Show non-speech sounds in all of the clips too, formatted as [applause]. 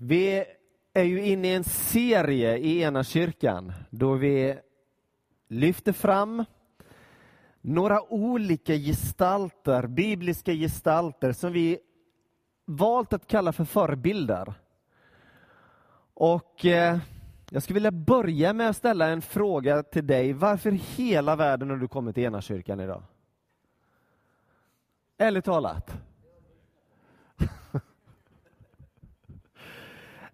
Vi är ju inne i en serie i ena kyrkan då vi lyfter fram några olika gestalter, bibliska gestalter som vi valt att kalla för förebilder. Och eh, jag skulle vilja börja med att ställa en fråga till dig. Varför hela världen har du kommit till ena kyrkan idag? Ärligt talat.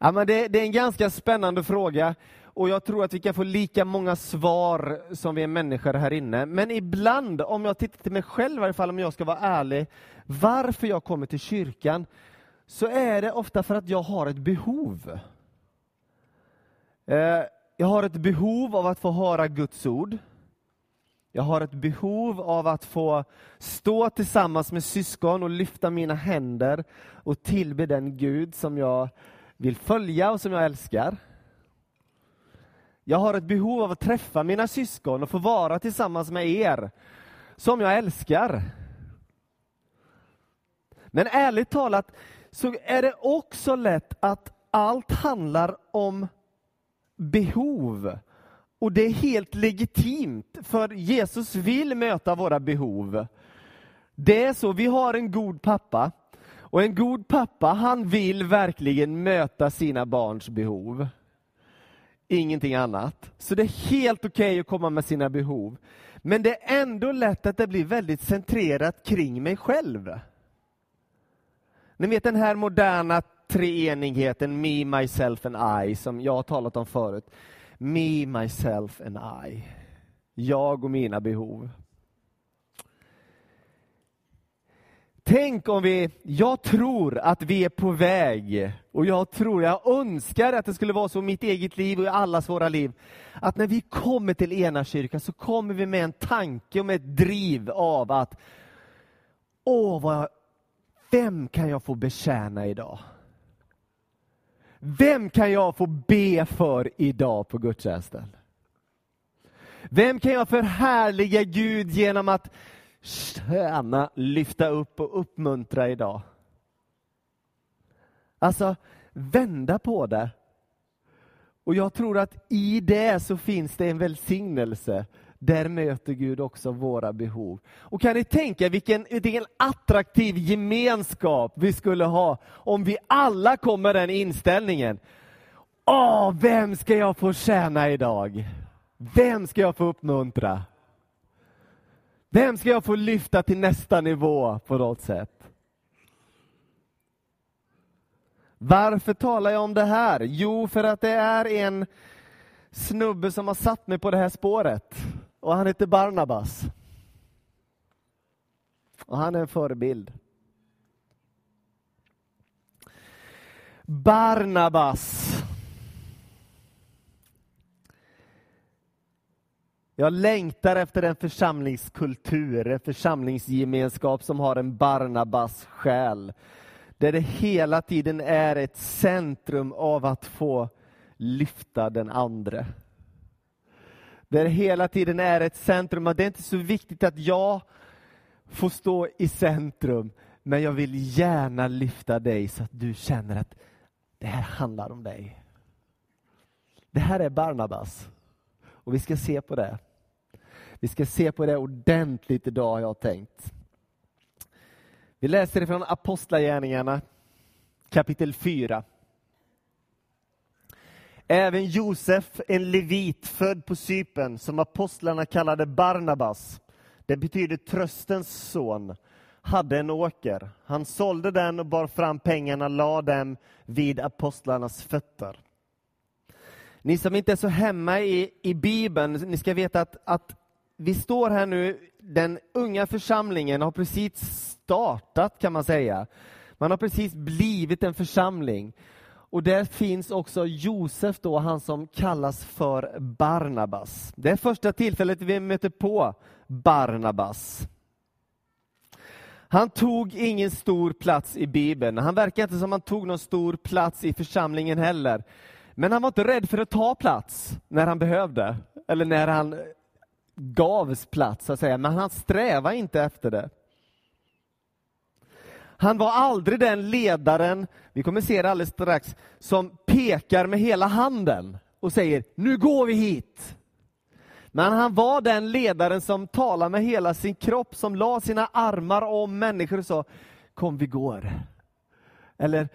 Ja, men det, det, är en ganska spännande fråga och jag tror att vi kan få lika många svar som vi är människor här inne. Men ibland, om jag tittar till mig själv i alla fall, om jag ska vara ärlig, varför jag kommer till kyrkan, så är det ofta för att jag har ett behov. Eh, jag har ett behov av att få höra Guds ord. Jag har ett behov av att få stå tillsammans med syskon och lyfta mina händer och tillbe den Gud som jag vill följa och som jag älskar. Jag har ett behov av att träffa mina syskon och få vara tillsammans med er som jag älskar. Men ärligt talat så är det också lätt att allt handlar om behov. Och det är helt legitimt, för Jesus vill möta våra behov. Det är så, vi har en god pappa och en god pappa, han vill verkligen möta sina barns behov. Ingenting annat. Så det är helt okej okay att komma med sina behov. Men det är ändå lätt att det blir väldigt centrerat kring mig själv. Ni vet den här moderna treenigheten, me, myself and I, som jag har talat om förut. Me, myself and I. Jag och mina behov. Tänk om vi, jag tror att vi är på väg, och jag tror, jag önskar att det skulle vara så i mitt eget liv och i allas våra liv, att när vi kommer till ena kyrkan så kommer vi med en tanke och med ett driv av att, åh, vad, vem kan jag få betjäna idag? Vem kan jag få be för idag på gudstjänsten? Vem kan jag förhärliga Gud genom att tjäna, lyfta upp och uppmuntra idag. Alltså, vända på det. Och jag tror att i det så finns det en välsignelse. Där möter Gud också våra behov. Och kan ni tänka vilken, vilken attraktiv gemenskap vi skulle ha om vi alla kom med den inställningen. Åh, vem ska jag få tjäna idag? Vem ska jag få uppmuntra? Vem ska jag få lyfta till nästa nivå på något sätt? Varför talar jag om det här? Jo, för att det är en snubbe som har satt mig på det här spåret. Och han heter Barnabas. Och han är en förebild. Barnabas. Jag längtar efter en församlingskultur, en församlingsgemenskap som har en Barnabas själ. Där det hela tiden är ett centrum av att få lyfta den andre. Där det hela tiden är ett centrum, och det är inte så viktigt att jag får stå i centrum, men jag vill gärna lyfta dig så att du känner att det här handlar om dig. Det här är Barnabas. Och vi ska se på det. Vi ska se på det ordentligt idag har jag tänkt. Vi läser ifrån Apostlagärningarna kapitel 4. Även Josef, en levit född på Sypen, som apostlarna kallade Barnabas, det betyder tröstens son, hade en åker. Han sålde den och bar fram pengarna, la dem vid apostlarnas fötter. Ni som inte är så hemma i, i Bibeln, ni ska veta att, att vi står här nu, den unga församlingen har precis startat kan man säga. Man har precis blivit en församling. Och där finns också Josef, då, han som kallas för Barnabas. Det är första tillfället vi möter på Barnabas. Han tog ingen stor plats i Bibeln. Han verkar inte som han tog någon stor plats i församlingen heller. Men han var inte rädd för att ta plats när han behövde, eller när han gavs plats, så att säga. men han strävade inte efter det. Han var aldrig den ledaren, vi kommer se det alldeles strax, som pekar med hela handen och säger nu går vi hit. Men han var den ledaren som talade med hela sin kropp, som la sina armar om människor och sa kom vi går. Eller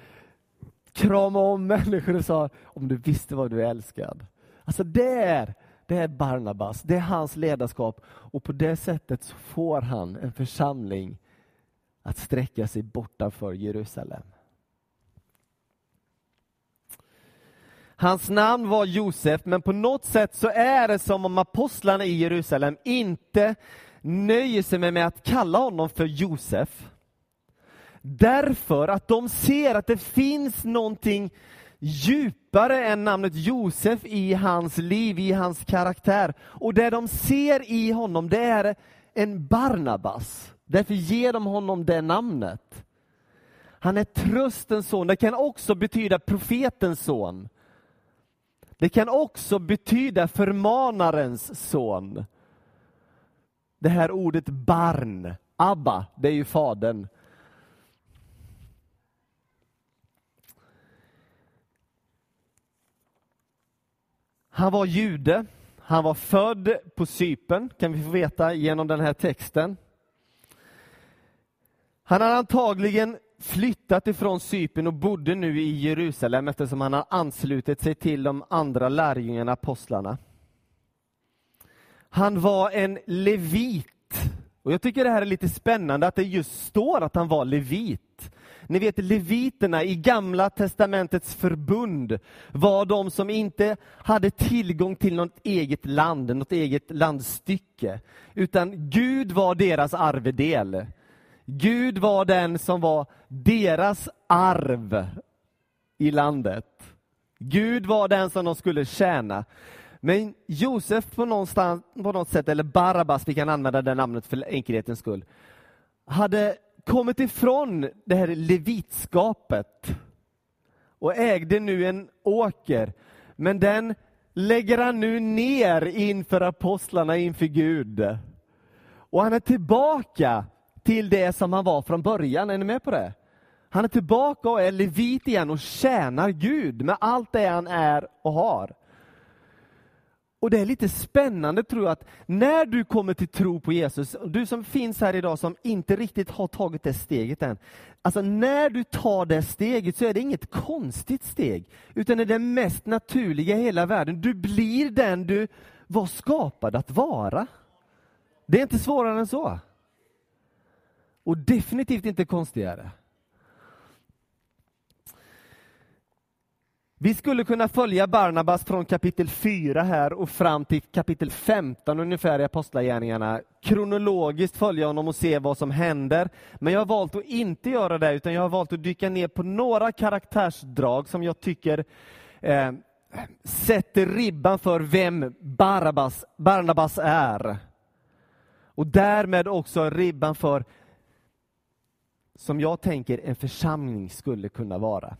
krama om människor och sa om du visste vad du är älskad. Alltså det är, det är Barnabas, det är hans ledarskap och på det sättet så får han en församling att sträcka sig bortanför Jerusalem. Hans namn var Josef, men på något sätt så är det som om apostlarna i Jerusalem inte nöjer sig med att kalla honom för Josef. Därför att de ser att det finns någonting djupare än namnet Josef i hans liv, i hans karaktär. Och det de ser i honom, det är en Barnabas. Därför ger de honom det namnet. Han är tröstens son. Det kan också betyda profetens son. Det kan också betyda förmanarens son. Det här ordet barn, Abba, det är ju fadern. Han var jude, han var född på Sypen, kan vi få veta genom den här texten. Han hade antagligen flyttat ifrån Cypern och bodde nu i Jerusalem eftersom han har anslutit sig till de andra lärjungarna, apostlarna. Han var en levit. Och Jag tycker det här är lite spännande att det just står att han var levit. Ni vet leviterna i gamla testamentets förbund var de som inte hade tillgång till något eget land, något eget landstycke. Utan Gud var deras arvedel. Gud var den som var deras arv i landet. Gud var den som de skulle tjäna. Men Josef på, någonstans, på något sätt, eller Barabbas, vi kan använda det namnet för enkelhetens skull, hade kommit ifrån det här levitskapet och ägde nu en åker. Men den lägger han nu ner inför apostlarna, inför Gud. Och han är tillbaka till det som han var från början. Är ni med på det? Han är tillbaka och är levit igen och tjänar Gud med allt det han är och har. Och det är lite spännande tror jag att när du kommer till tro på Jesus, du som finns här idag som inte riktigt har tagit det steget än. Alltså när du tar det steget så är det inget konstigt steg, utan det är det mest naturliga i hela världen. Du blir den du var skapad att vara. Det är inte svårare än så. Och definitivt inte konstigare. Vi skulle kunna följa Barnabas från kapitel 4 här och fram till kapitel 15 ungefär i Apostlagärningarna. Kronologiskt följa honom och se vad som händer. Men jag har valt att inte göra det, utan jag har valt att dyka ner på några karaktärsdrag som jag tycker eh, sätter ribban för vem Barnabas, Barnabas är. Och därmed också ribban för som jag tänker en församling skulle kunna vara.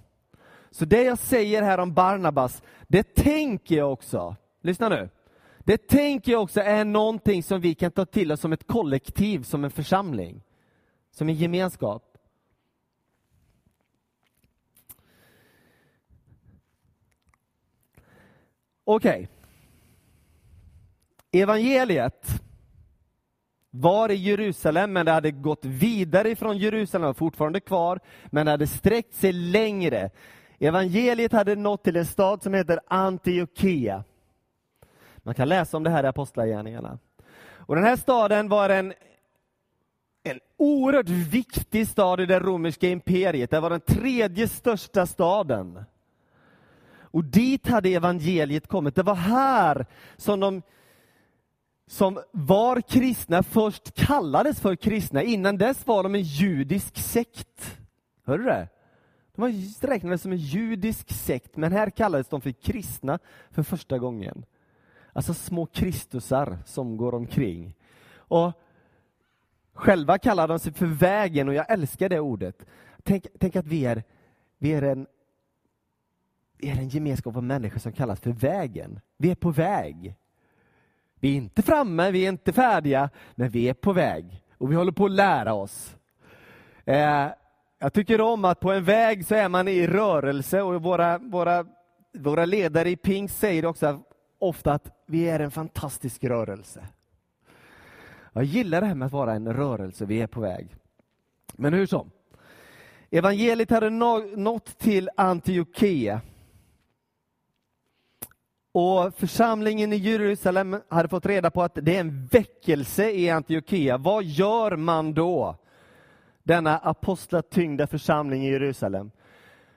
Så det jag säger här om Barnabas, det tänker jag också, lyssna nu, det tänker jag också är någonting som vi kan ta till oss som ett kollektiv, som en församling, som en gemenskap. Okej. Okay. Evangeliet var i Jerusalem, men det hade gått vidare från Jerusalem, var fortfarande kvar, men det hade sträckt sig längre. Evangeliet hade nått till en stad som heter Antiochia. Man kan läsa om det här i Apostlagärningarna. Och den här staden var en, en oerhört viktig stad i det romerska imperiet. Det var den tredje största staden. Och dit hade evangeliet kommit. Det var här som de som var kristna först kallades för kristna. Innan dess var de en judisk sekt. Hörde du det? De var som en judisk sekt, men här kallades de för kristna för första gången. Alltså små kristusar som går omkring. Och Själva kallar de sig för vägen och jag älskar det ordet. Tänk, tänk att vi är, vi, är en, vi är en gemenskap av människor som kallas för vägen. Vi är på väg. Vi är inte framme, vi är inte färdiga, men vi är på väg och vi håller på att lära oss. Eh, jag tycker om att på en väg så är man i rörelse och våra, våra, våra ledare i Pink säger också ofta att vi är en fantastisk rörelse. Jag gillar det här med att vara en rörelse, vi är på väg. Men hur som. Evangeliet hade nått till Antiochia. Och församlingen i Jerusalem hade fått reda på att det är en väckelse i Antiochia. Vad gör man då? Denna apostlatyngda församling i Jerusalem.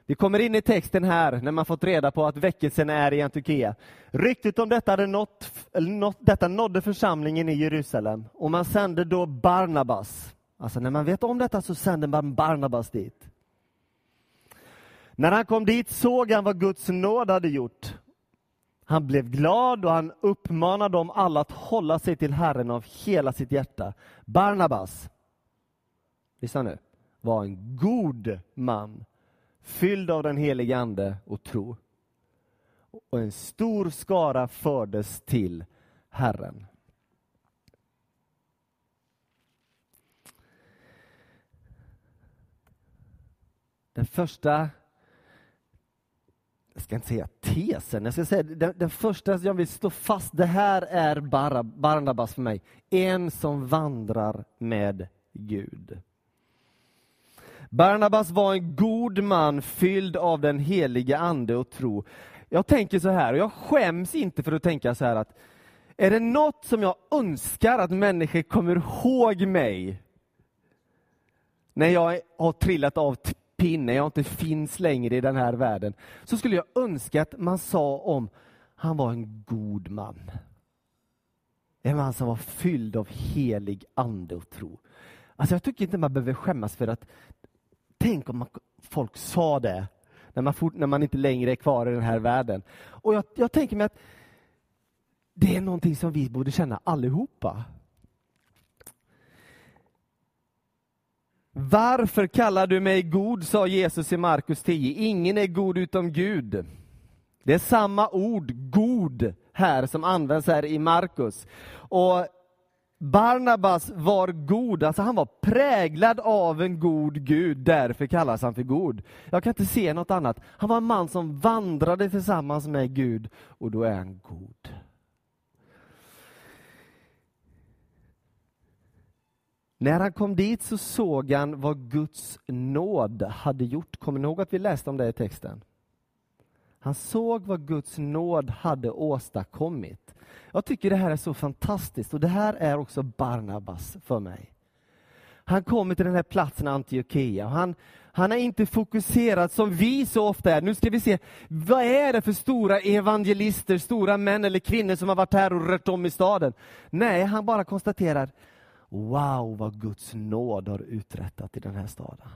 Vi kommer in i texten här när man fått reda på att väckelsen är i Antiochia. Ryktet om detta, hade nått, nått, detta nådde församlingen i Jerusalem och man sände då Barnabas. Alltså när man vet om detta så sänder man Barnabas dit. När han kom dit såg han vad Guds nåd hade gjort. Han blev glad och han uppmanade dem alla att hålla sig till Herren av hela sitt hjärta. Barnabas, lyssna nu, var en god man fylld av den helige Ande och tro. Och en stor skara fördes till Herren. Den första, jag ska inte säga tesen, jag ska säga den, den första jag vill slå fast, det här är Barnabas för mig. En som vandrar med Gud. Barnabas var en god man fylld av den heliga Ande och tro. Jag tänker så här, och jag skäms inte för att tänka så här att är det något som jag önskar att människor kommer ihåg mig när jag har trillat av pinnen, jag inte finns längre i den här världen, så skulle jag önska att man sa om han var en god man. En man som var fylld av helig ande och tro. Alltså jag tycker inte man behöver skämmas för att Tänk om man, folk sa det när man, fort, när man inte längre är kvar i den här världen. Och jag, jag tänker mig att det är någonting som vi borde känna allihopa. Varför kallar du mig god, sa Jesus i Markus 10. Ingen är god utom Gud. Det är samma ord, god, här som används här i Markus. Och Barnabas var god, alltså han var präglad av en god Gud, därför kallas han för god. Jag kan inte se något annat. Han var en man som vandrade tillsammans med Gud och då är han god. När han kom dit så såg han vad Guds nåd hade gjort. Kommer ni ihåg att vi läste om det i texten? Han såg vad Guds nåd hade åstadkommit. Jag tycker det här är så fantastiskt och det här är också Barnabas för mig. Han kommer till den här platsen Antiochia och han, han är inte fokuserad som vi så ofta är. Nu ska vi se, vad är det för stora evangelister, stora män eller kvinnor som har varit här och rört om i staden? Nej, han bara konstaterar, wow vad Guds nåd har uträttat i den här staden.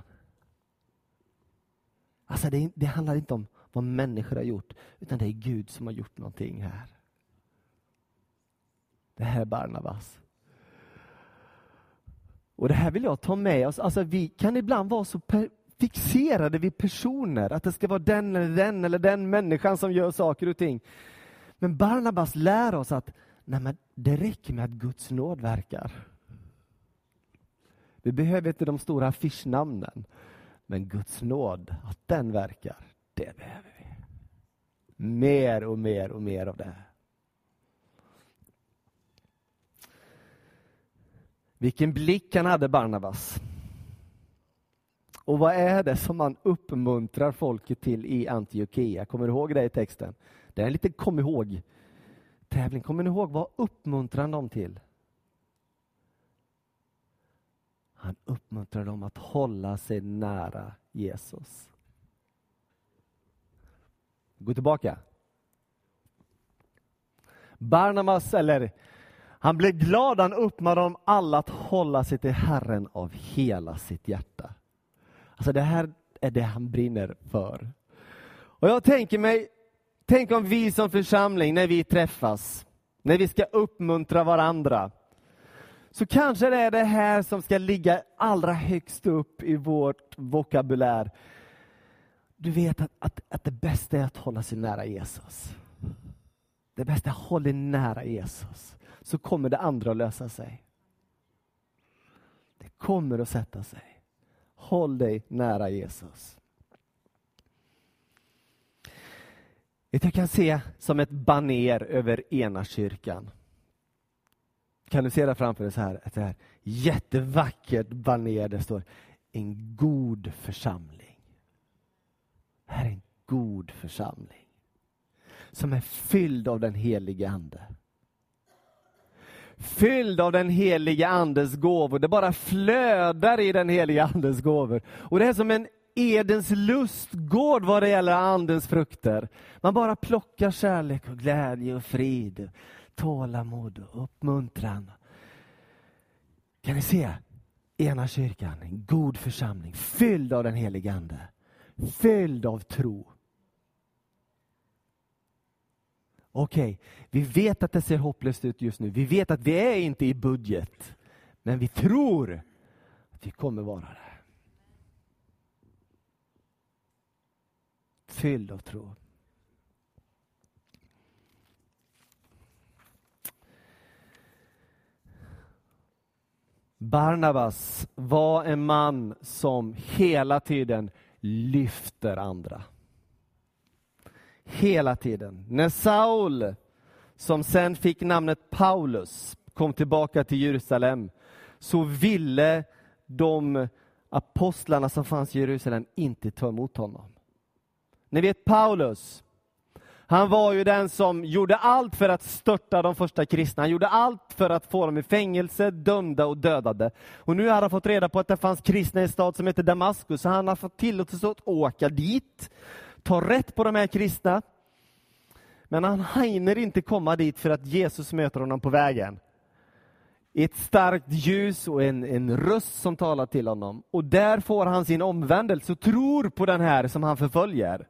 Alltså det, det handlar inte om vad människor har gjort, utan det är Gud som har gjort någonting här. Det här är Barnabas. Och det här vill jag ta med oss. Alltså, vi kan ibland vara så fixerade vid personer, att det ska vara den eller den eller den människan som gör saker och ting. Men Barnabas lär oss att nej, men det räcker med att Guds nåd verkar. Vi behöver inte de stora affischnamnen, men Guds nåd, att den verkar, det behöver vi. Mer och mer och mer av det. Vilken blick han hade, Barnabas. Och vad är det som man uppmuntrar folket till i Antiochia? Kommer du ihåg det i texten? Det är en liten kom ihåg-tävling. Kommer ni ihåg vad uppmuntrar han dem till? Han uppmuntrar dem att hålla sig nära Jesus. Gå tillbaka. Barnabas, eller han blev glad, han uppmanade dem alla att hålla sig till Herren av hela sitt hjärta. Alltså det här är det han brinner för. Och jag tänker mig, tänk om vi som församling, när vi träffas, när vi ska uppmuntra varandra, så kanske det är det här som ska ligga allra högst upp i vårt vokabulär. Du vet att, att, att det bästa är att hålla sig nära Jesus. Det bästa är att hålla dig nära Jesus så kommer det andra att lösa sig. Det kommer att sätta sig. Håll dig nära Jesus. Jag kan se som ett baner över ena kyrkan. Kan du se där framför dig så här? Ett här jättevackert baner det står en god församling. Det här är en god församling. Som är fylld av den helige Ande. Fylld av den helige Andes gåvor. Det bara flödar i den helige Andes gåvor. Och det är som en Edens lustgård vad det gäller Andens frukter. Man bara plockar kärlek och glädje och frid, tålamod och uppmuntran. Kan ni se? Ena kyrkan, en god församling, fylld av den helige Ande. Fylld av tro. Okej, okay, vi vet att det ser hopplöst ut just nu. Vi vet att vi är inte i budget. Men vi tror att vi kommer vara det. Fylld av tro. Barnabas var en man som hela tiden lyfter andra. Hela tiden. När Saul, som sen fick namnet Paulus, kom tillbaka till Jerusalem, så ville de apostlarna som fanns i Jerusalem inte ta emot honom. Ni vet Paulus, han var ju den som gjorde allt för att störta de första kristna. Han gjorde allt för att få dem i fängelse, dömda och dödade. Och nu har han fått reda på att det fanns kristna i en stad som heter Damaskus, så han har fått tillåtelse att åka dit, tar rätt på de här kristna. Men han hinner inte komma dit för att Jesus möter honom på vägen. Ett starkt ljus och en, en röst som talar till honom. Och där får han sin omvändelse och tror på den här som han förföljer.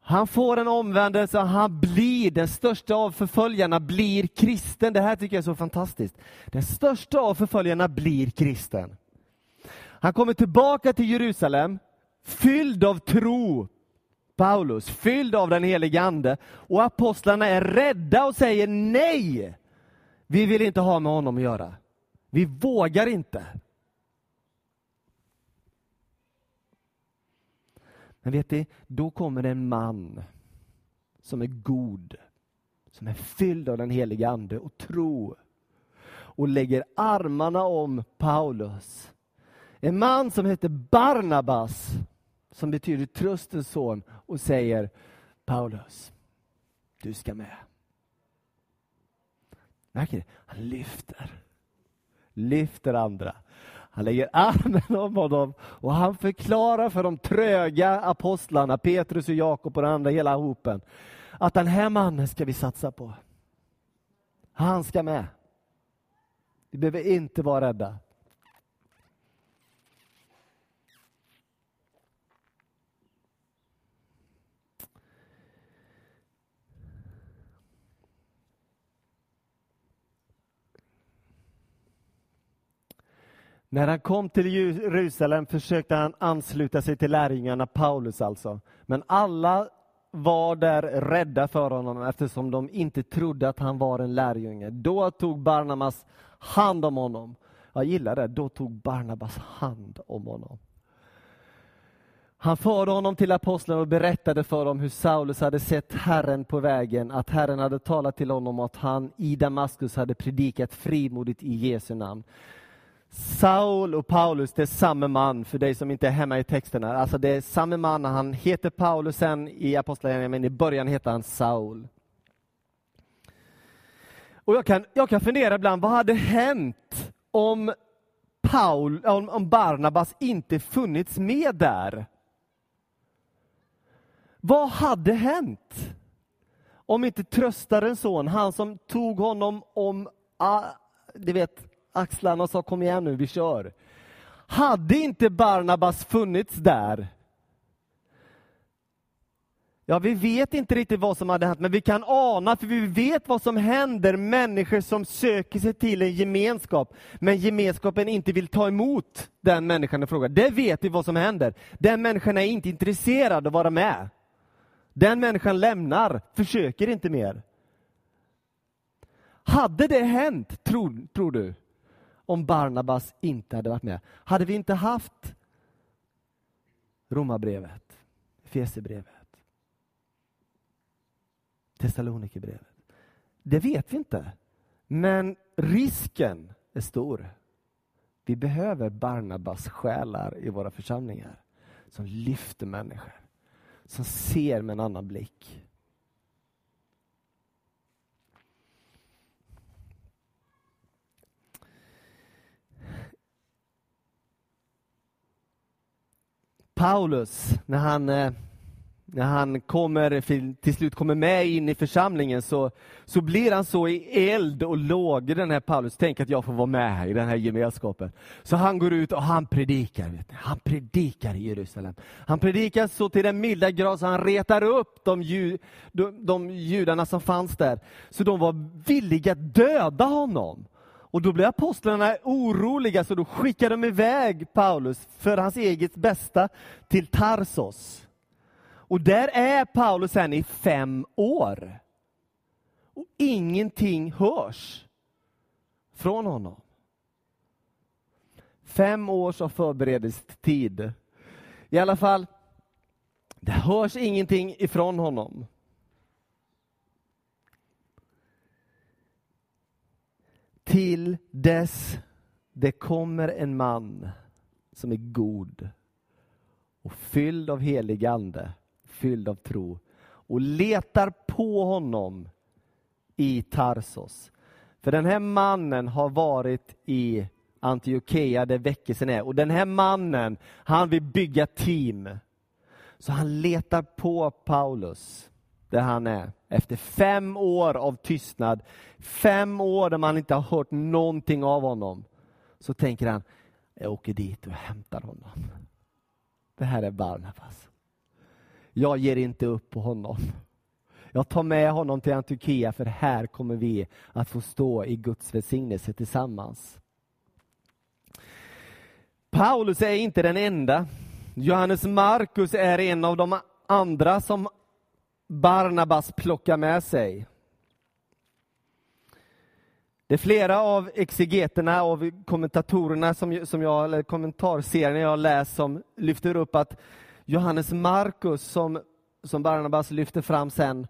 Han får en omvändelse och han blir, den största av förföljarna blir kristen. Det här tycker jag är så fantastiskt. Den största av förföljarna blir kristen. Han kommer tillbaka till Jerusalem, fylld av tro. Paulus, fylld av den helige Ande. Och apostlarna är rädda och säger nej! Vi vill inte ha med honom att göra. Vi vågar inte. Men vet ni, då kommer en man som är god, som är fylld av den heliga Ande och tro och lägger armarna om Paulus. En man som heter Barnabas, som betyder tröstens son, och säger Paulus, du ska med. Märker ni? Han lyfter. Lyfter andra. Han lägger armen om honom och han förklarar för de tröga apostlarna, Petrus och Jakob och den andra, hela hopen, att den här mannen ska vi satsa på. Han ska med. Vi behöver inte vara rädda. När han kom till Jerusalem försökte han ansluta sig till lärjungarna, Paulus alltså. Men alla var där rädda för honom eftersom de inte trodde att han var en lärjunge. Då tog Barnabas hand om honom. Jag gillar det, då tog Barnabas hand om honom. Han förde honom till apostlarna och berättade för dem hur Saulus hade sett Herren på vägen, att Herren hade talat till honom och att han i Damaskus hade predikat frimodigt i Jesu namn. Saul och Paulus, det är samma man, för dig som inte är hemma i texterna. Alltså det är samma man, han heter Paulus sen i Apostlagärningarna, men i början heter han Saul. Och jag kan, jag kan fundera ibland, vad hade hänt om, Paul, om, om Barnabas inte funnits med där? Vad hade hänt? Om inte tröstarens son, han som tog honom om, ah, vet, axlarna och sa kom igen nu, vi kör. Hade inte Barnabas funnits där, Ja, vi vet inte riktigt vad som hade hänt, men vi kan ana, för vi vet vad som händer människor som söker sig till en gemenskap, men gemenskapen inte vill ta emot den människan i fråga. Det vet vi vad som händer. Den människan är inte intresserad av att vara med. Den människan lämnar, försöker inte mer. Hade det hänt, tror, tror du? Om Barnabas inte hade varit med? Hade vi inte haft Romarbrevet, Fesebrevet, Thessalonikerbrevet? Det vet vi inte. Men risken är stor. Vi behöver Barnabas själar i våra församlingar som lyfter människor, som ser med en annan blick. Paulus, när han eh, när han kommer, till slut kommer med in i församlingen så, så blir han så i eld och lågor den här Paulus. Tänk att jag får vara med i den här gemenskapen. Så han går ut och han predikar. Vet ni. Han predikar i Jerusalem. Han predikar så till den milda grad så han retar upp de, ju, de, de judarna som fanns där. Så de var villiga att döda honom. Och då blev apostlarna oroliga så då skickade de iväg Paulus för hans eget bästa till Tarsos. Och där är Paulus sen i fem år. Och ingenting hörs från honom. Fem års av förberedelsetid. I alla fall, det hörs ingenting ifrån honom. Till dess det kommer en man som är god och fylld av helig ande fylld av tro och letar på honom i Tarsos. För den här mannen har varit i Antiochia där väckelsen är och den här mannen, han vill bygga team. Så han letar på Paulus där han är. Efter fem år av tystnad, fem år där man inte har hört någonting av honom, så tänker han, jag åker dit och hämtar honom. Det här är Barnabas. Jag ger inte upp på honom. Jag tar med honom till Antiochia för här kommer vi att få stå i Guds välsignelse tillsammans. Paulus är inte den enda. Johannes Markus är en av de andra som Barnabas plockar med sig. Det är flera av exegeterna och kommentatorerna som, som jag, eller kommentarserierna jag läst som lyfter upp att Johannes Markus, som, som Barnabas lyfter fram sen,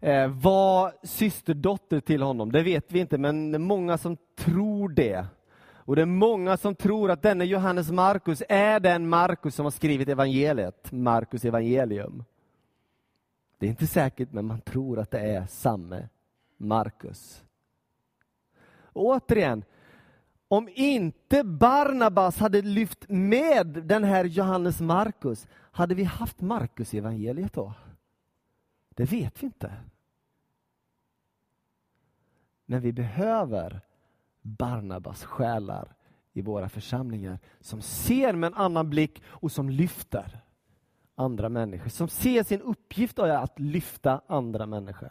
eh, var systerdotter till honom. Det vet vi inte, men det är många som tror det. Och det är många som tror att denne Johannes Markus är den Markus som har skrivit evangeliet, Markus evangelium. Det är inte säkert, men man tror att det är samme Markus. Återigen, om inte Barnabas hade lyft med den här Johannes Markus, hade vi haft Markus evangeliet då? Det vet vi inte. Men vi behöver Barnabas själar i våra församlingar som ser med en annan blick och som lyfter andra människor. Som ser sin uppgift att lyfta andra människor.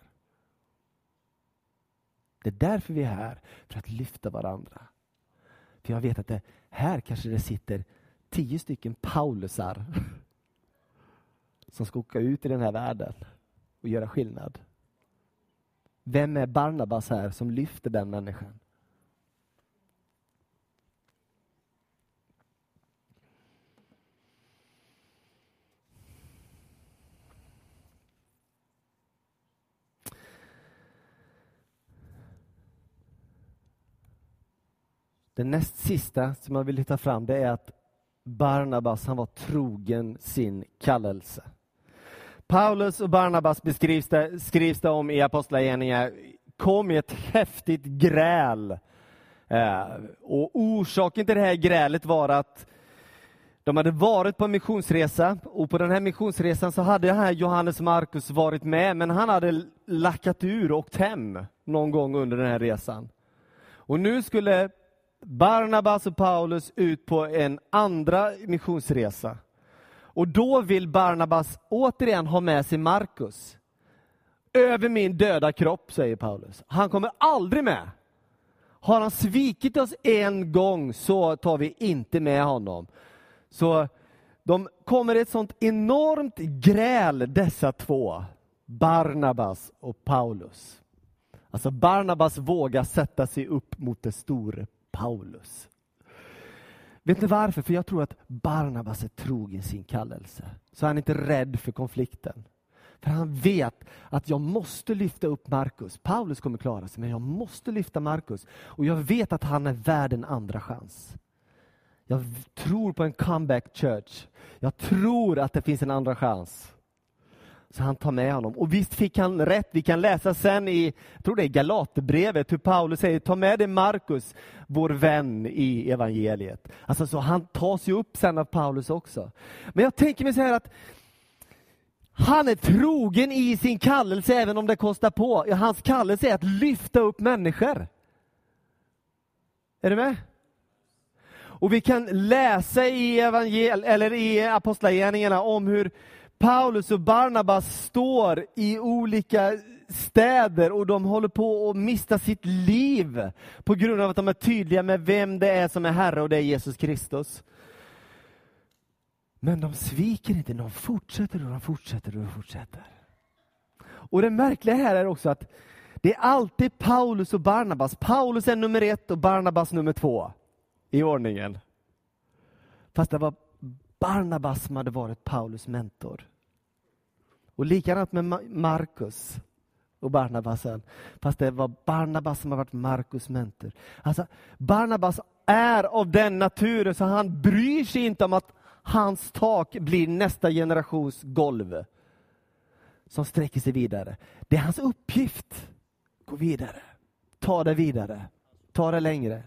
Det är därför vi är här, för att lyfta varandra. För jag vet att det, här kanske det sitter tio stycken Paulusar [laughs] som ska åka ut i den här världen och göra skillnad. Vem är Barnabas här som lyfter den människan? Det näst sista som jag vill lyfta fram det är att Barnabas han var trogen sin kallelse. Paulus och Barnabas beskrivs det, skrivs det om i Apostlagärningarna kom i ett häftigt gräl. Eh, och orsaken till det här grälet var att de hade varit på en missionsresa och på den här missionsresan så hade den här Johannes Markus varit med, men han hade lackat ur och åkt hem någon gång under den här resan. Och nu skulle Barnabas och Paulus ut på en andra missionsresa. Och då vill Barnabas återigen ha med sig Markus. Över min döda kropp, säger Paulus. Han kommer aldrig med. Har han svikit oss en gång så tar vi inte med honom. Så de kommer i ett sånt enormt gräl dessa två, Barnabas och Paulus. Alltså Barnabas vågar sätta sig upp mot det store Paulus. Vet ni varför? För jag tror att Barnabas är trogen sin kallelse. Så han är inte rädd för konflikten. För han vet att jag måste lyfta upp Markus. Paulus kommer klara sig, men jag måste lyfta Markus. Och jag vet att han är värd en andra chans. Jag tror på en comeback church. Jag tror att det finns en andra chans. Så han tar med honom. Och visst fick han rätt. Vi kan läsa sen i, jag tror det är Galaterbrevet, hur Paulus säger, ta med dig Markus, vår vän i evangeliet. Alltså så han tas ju upp sen av Paulus också. Men jag tänker mig så här att han är trogen i sin kallelse även om det kostar på. Hans kallelse är att lyfta upp människor. Är du med? Och vi kan läsa i, evangel eller i Apostlagärningarna om hur Paulus och Barnabas står i olika städer och de håller på att mista sitt liv på grund av att de är tydliga med vem det är som är Herre och det är Jesus Kristus. Men de sviker inte, de fortsätter och de fortsätter och de fortsätter. Och det märkliga här är också att det är alltid Paulus och Barnabas. Paulus är nummer ett och Barnabas nummer två i ordningen. Fast det var Barnabas som hade varit Paulus mentor. Och likadant med Markus och Barnabasen. Fast det var Barnabas som har varit Markus mentor. Alltså, Barnabas är av den naturen så han bryr sig inte om att hans tak blir nästa generations golv. Som sträcker sig vidare. Det är hans uppgift. Gå vidare. Ta det vidare. Ta det längre.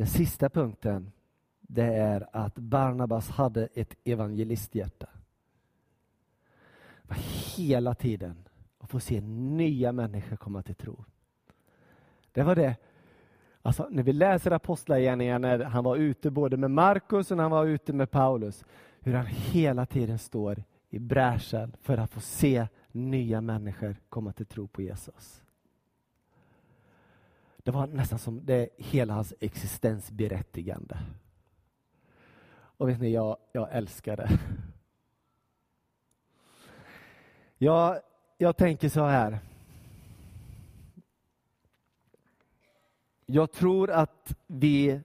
Den sista punkten det är att Barnabas hade ett evangelisthjärta. Hela tiden att få se nya människor komma till tro. Det var det. Alltså, när vi läser Apostlagärningarna, när han var ute både med Markus och när han var ute med Paulus, hur han hela tiden står i bräschen för att få se nya människor komma till tro på Jesus. Det var nästan som det hela hans existensberättigande. Och vet ni, jag, jag älskar det. Jag, jag tänker så här. Jag tror att vi,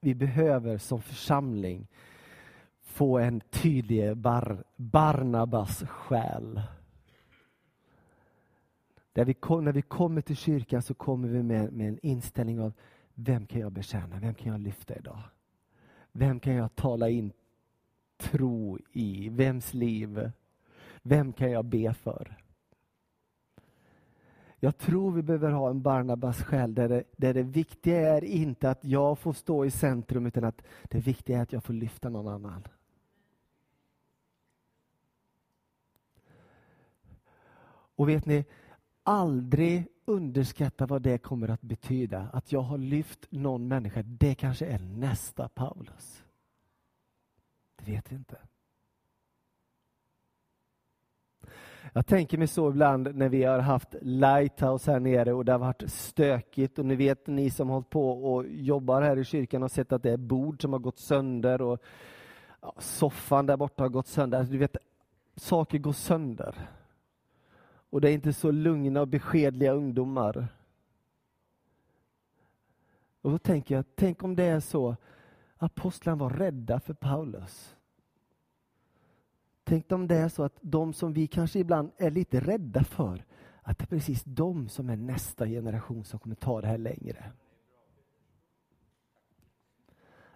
vi behöver som församling få en tydlig bar, Barnabas själ. Där vi kom, när vi kommer till kyrkan så kommer vi med, med en inställning av vem kan jag betjäna? Vem kan jag lyfta idag? Vem kan jag tala in tro i? Vems liv? Vem kan jag be för? Jag tror vi behöver ha en Barnabas själ där det, där det viktiga är inte att jag får stå i centrum utan att det viktiga är att jag får lyfta någon annan. Och vet ni, aldrig underskatta vad det kommer att betyda. Att jag har lyft någon människa, det kanske är nästa Paulus. Det vet vi inte. Jag tänker mig så ibland när vi har haft Lighthouse här nere och det har varit stökigt och ni vet ni som hållit på och jobbar här i kyrkan har sett att det är bord som har gått sönder och soffan där borta har gått sönder. Alltså, du vet, saker går sönder. Och det är inte så lugna och beskedliga ungdomar. Och då tänker jag, tänk om det är så apostlarna var rädda för Paulus. Tänk om det är så att de som vi kanske ibland är lite rädda för, att det är precis de som är nästa generation som kommer ta det här längre.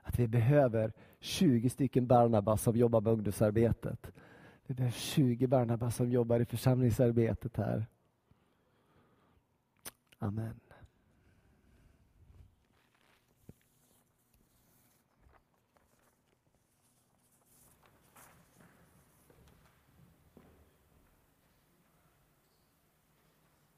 Att vi behöver 20 stycken Barnabas som jobbar med ungdomsarbetet det är 20 Barnabas som jobbar i församlingsarbetet här. Amen.